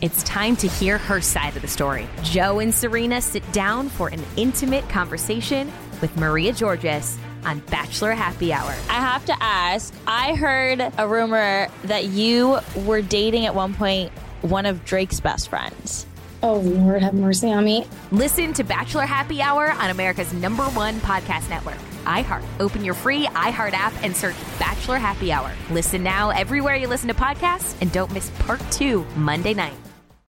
It's time to hear her side of the story. Joe and Serena sit down for an intimate conversation with Maria Georges on Bachelor Happy Hour. I have to ask I heard a rumor that you were dating at one point one of Drake's best friends. Oh, Lord, have mercy on me. Listen to Bachelor Happy Hour on America's number one podcast network, iHeart. Open your free iHeart app and search Bachelor Happy Hour. Listen now everywhere you listen to podcasts and don't miss part two Monday night.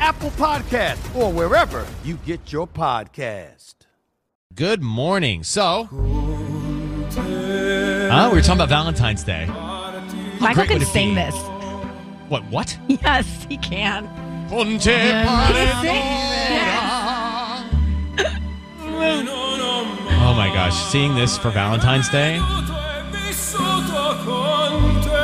Apple Podcast, or wherever you get your podcast. Good morning. So, uh, we were talking about Valentine's Day. Michael great can it sing be? this. What? What? Yes, he can. Ponte Oh my gosh, seeing this for Valentine's Day.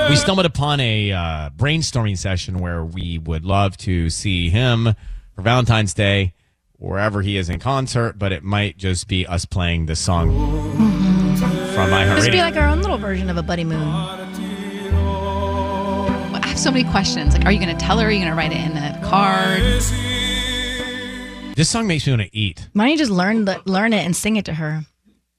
We stumbled upon a uh, brainstorming session where we would love to see him for Valentine's Day, wherever he is in concert, but it might just be us playing this song from This would be like our own little version of a Buddy Moon. I have so many questions. Like, are you going to tell her? Are you going to write it in a card? This song makes me want to eat. Why don't you just learn the, learn it and sing it to her?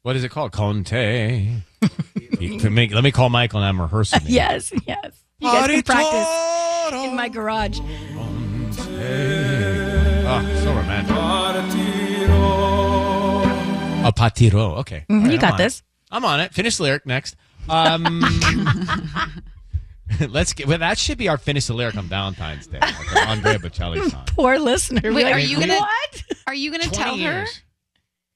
What is it called? Conte. You make- let me call Michael and I'm rehearsing. Yes, yes. You guys can practice in my garage. Oh, so romantic. A patiro. Okay. Mhm, All right, you I'm got this. it. I'm on it. Finish the lyric next. Um, let's get. Well, that should be our finish the lyric on Valentine's Day, like Andrea Bocelli song. Poor listener. Wait, Like, are you gonna What? are you gonna 20 tell her?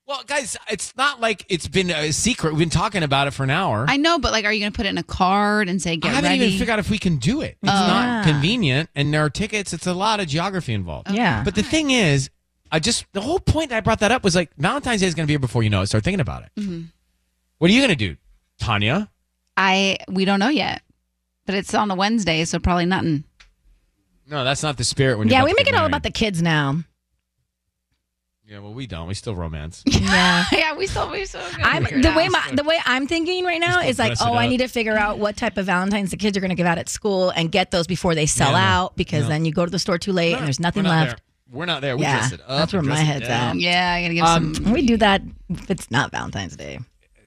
Years. Well, guys, it's not like it's been a secret. We've been talking about it for an hour. I know, but like, are you gonna put it in a card and say get I haven't ready? even figured out if we can do it. It's Oh. not Yeah. convenient, and there are tickets. It's a lot of geography involved. Yeah. But the thing is, I just the whole point that I brought that up was like Valentine's Day is going to be here before you know it. Start thinking about it. Mhm. What are you going to do, Tanya? I we don't know yet, but it's on a Wednesday, so probably nothing. No, that's not the spirit. When you're Yeah, we make get it all about the kids now. Yeah, well, we don't. We still romance. Yeah. yeah, we still we still. I'm the way my the way I'm thinking right now is like, oh, I need to figure out what type of Valentines the kids are going to give out at school and get those before they sell Yeah, no. out because No. then you go to the store too late and there's nothing We're not left. There. We're not there. We Yeah, dress it up. that's where we my dress it head's down. at. Yeah, I gotta give Um, some. We do that if it's not Valentine's Day.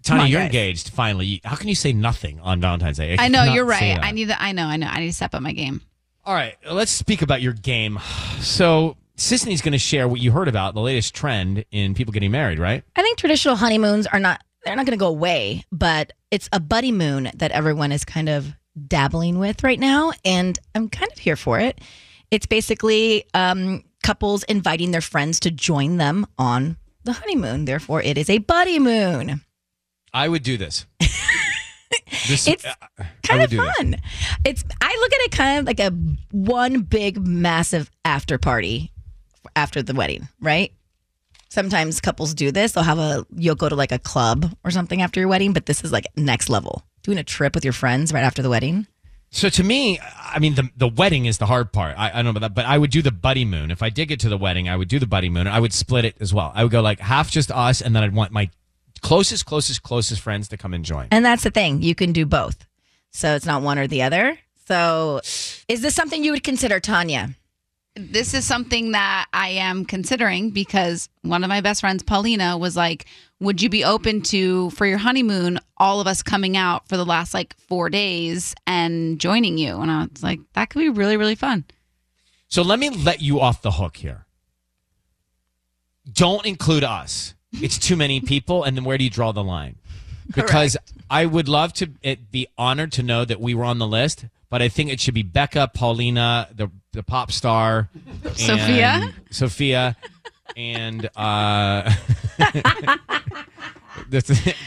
Tanya, on, you're guys. engaged. Finally, how can you say nothing on Valentine's Day? I know cannot you're say right. that. I need to. I know. I know. I need to step up my game. All right, let's speak about your game. So, Sisanie's going to share what you heard about the latest trend in people getting married, right? I think traditional honeymoons are not they're not going to go away, but it's a buddy moon that everyone is kind of dabbling with right now and I'm kind of here for it. It's basically um, couples inviting their friends to join them on the honeymoon. Therefore, it is a buddy moon. I would do this. this It's uh, Kind of do this. fun. It's I look at it kind of like a one big massive after party after the wedding, right? Sometimes couples do this. They'll have a you'll go to like a club or something after your wedding, but this is like next level. Doing a trip with your friends right after the wedding. So to me, I mean, the the wedding is the hard part. I, I don't know about that, but I would do the buddy moon. If I did get to the wedding, I would do the buddy moon. I would split it as well. I would go like half just us, and then I'd want my closest, closest, closest friends to come and join. And that's the thing. You can do both. So it's not one or the other. So is this something you would consider, Tanya? This is something that I am considering because one of my best friends, Paulina, was like, Would you be open to, for your honeymoon, all of us coming out for the last like four days and joining you? And I was like, That could be really, really fun. So let me let you off the hook here. Don't include us. It's too many people, and then where do you draw the line? Because I would love to it, be honored to know that we were on the list, but I think it should be Becca, Paulina, the the pop star, Sophia? Sophia, and uh, the,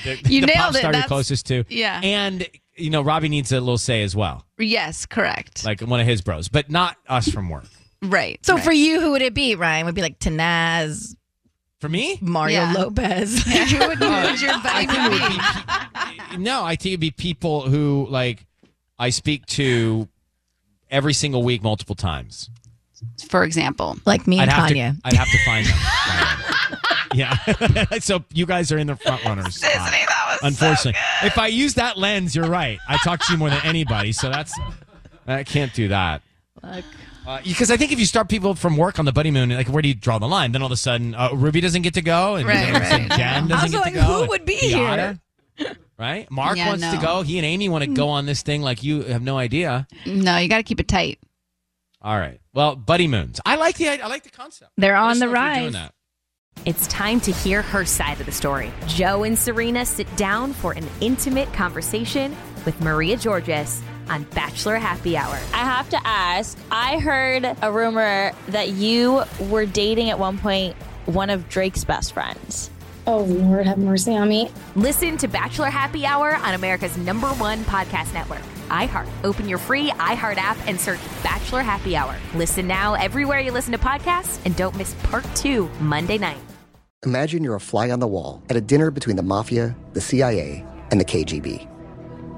the, You the nailed pop it. star you're That's- closest to, Yeah. and you know Robbie needs a little say as well, Yes, correct. like one of his bros, but not us from work. right. So right. for you, who would it be, Ryan? Would it be like Tanaz, For me, Mario Yeah. Lopez? who would who's your buddy I think it would would be? be no. I think it'd be people who like I speak to every single week, multiple times. For example. like me I'd and have Tanya. to. I'd have to find them. yeah. so you guys are in the front runners. spot. Unfortunately, if I use that lens, you're right. I talk to you more than anybody, so that's I can't do that. Uh, because I think if you start people from work on the buddy moon, like where do you draw the line? Then all of a sudden, uh, Ruby doesn't get to go, and Right, all of right. Jen doesn't I was get like, to go. who would be Beata, Right? Mark Yeah, wants to go. He and Amy want to go on this thing like you have no idea. No, you got to keep it tight. All right. Well, buddy moons. I like the I like the concept. They're on the know doing rise. that. It's time to hear her side of the story. Joe and Serena sit down for an intimate conversation with Maria Georges on Bachelor Happy Hour. I have to ask. I heard a rumor that you were dating at one point one of Drake's best friends. Oh, Lord, have mercy on me. Listen to Bachelor Happy Hour on America's number one podcast network, iHeart. Open your free iHeart app and search Bachelor Happy Hour. Listen now everywhere you listen to podcasts and don't miss part two Monday night. Imagine you're a fly on the wall at a dinner between the mafia, the CIA, and the KGB.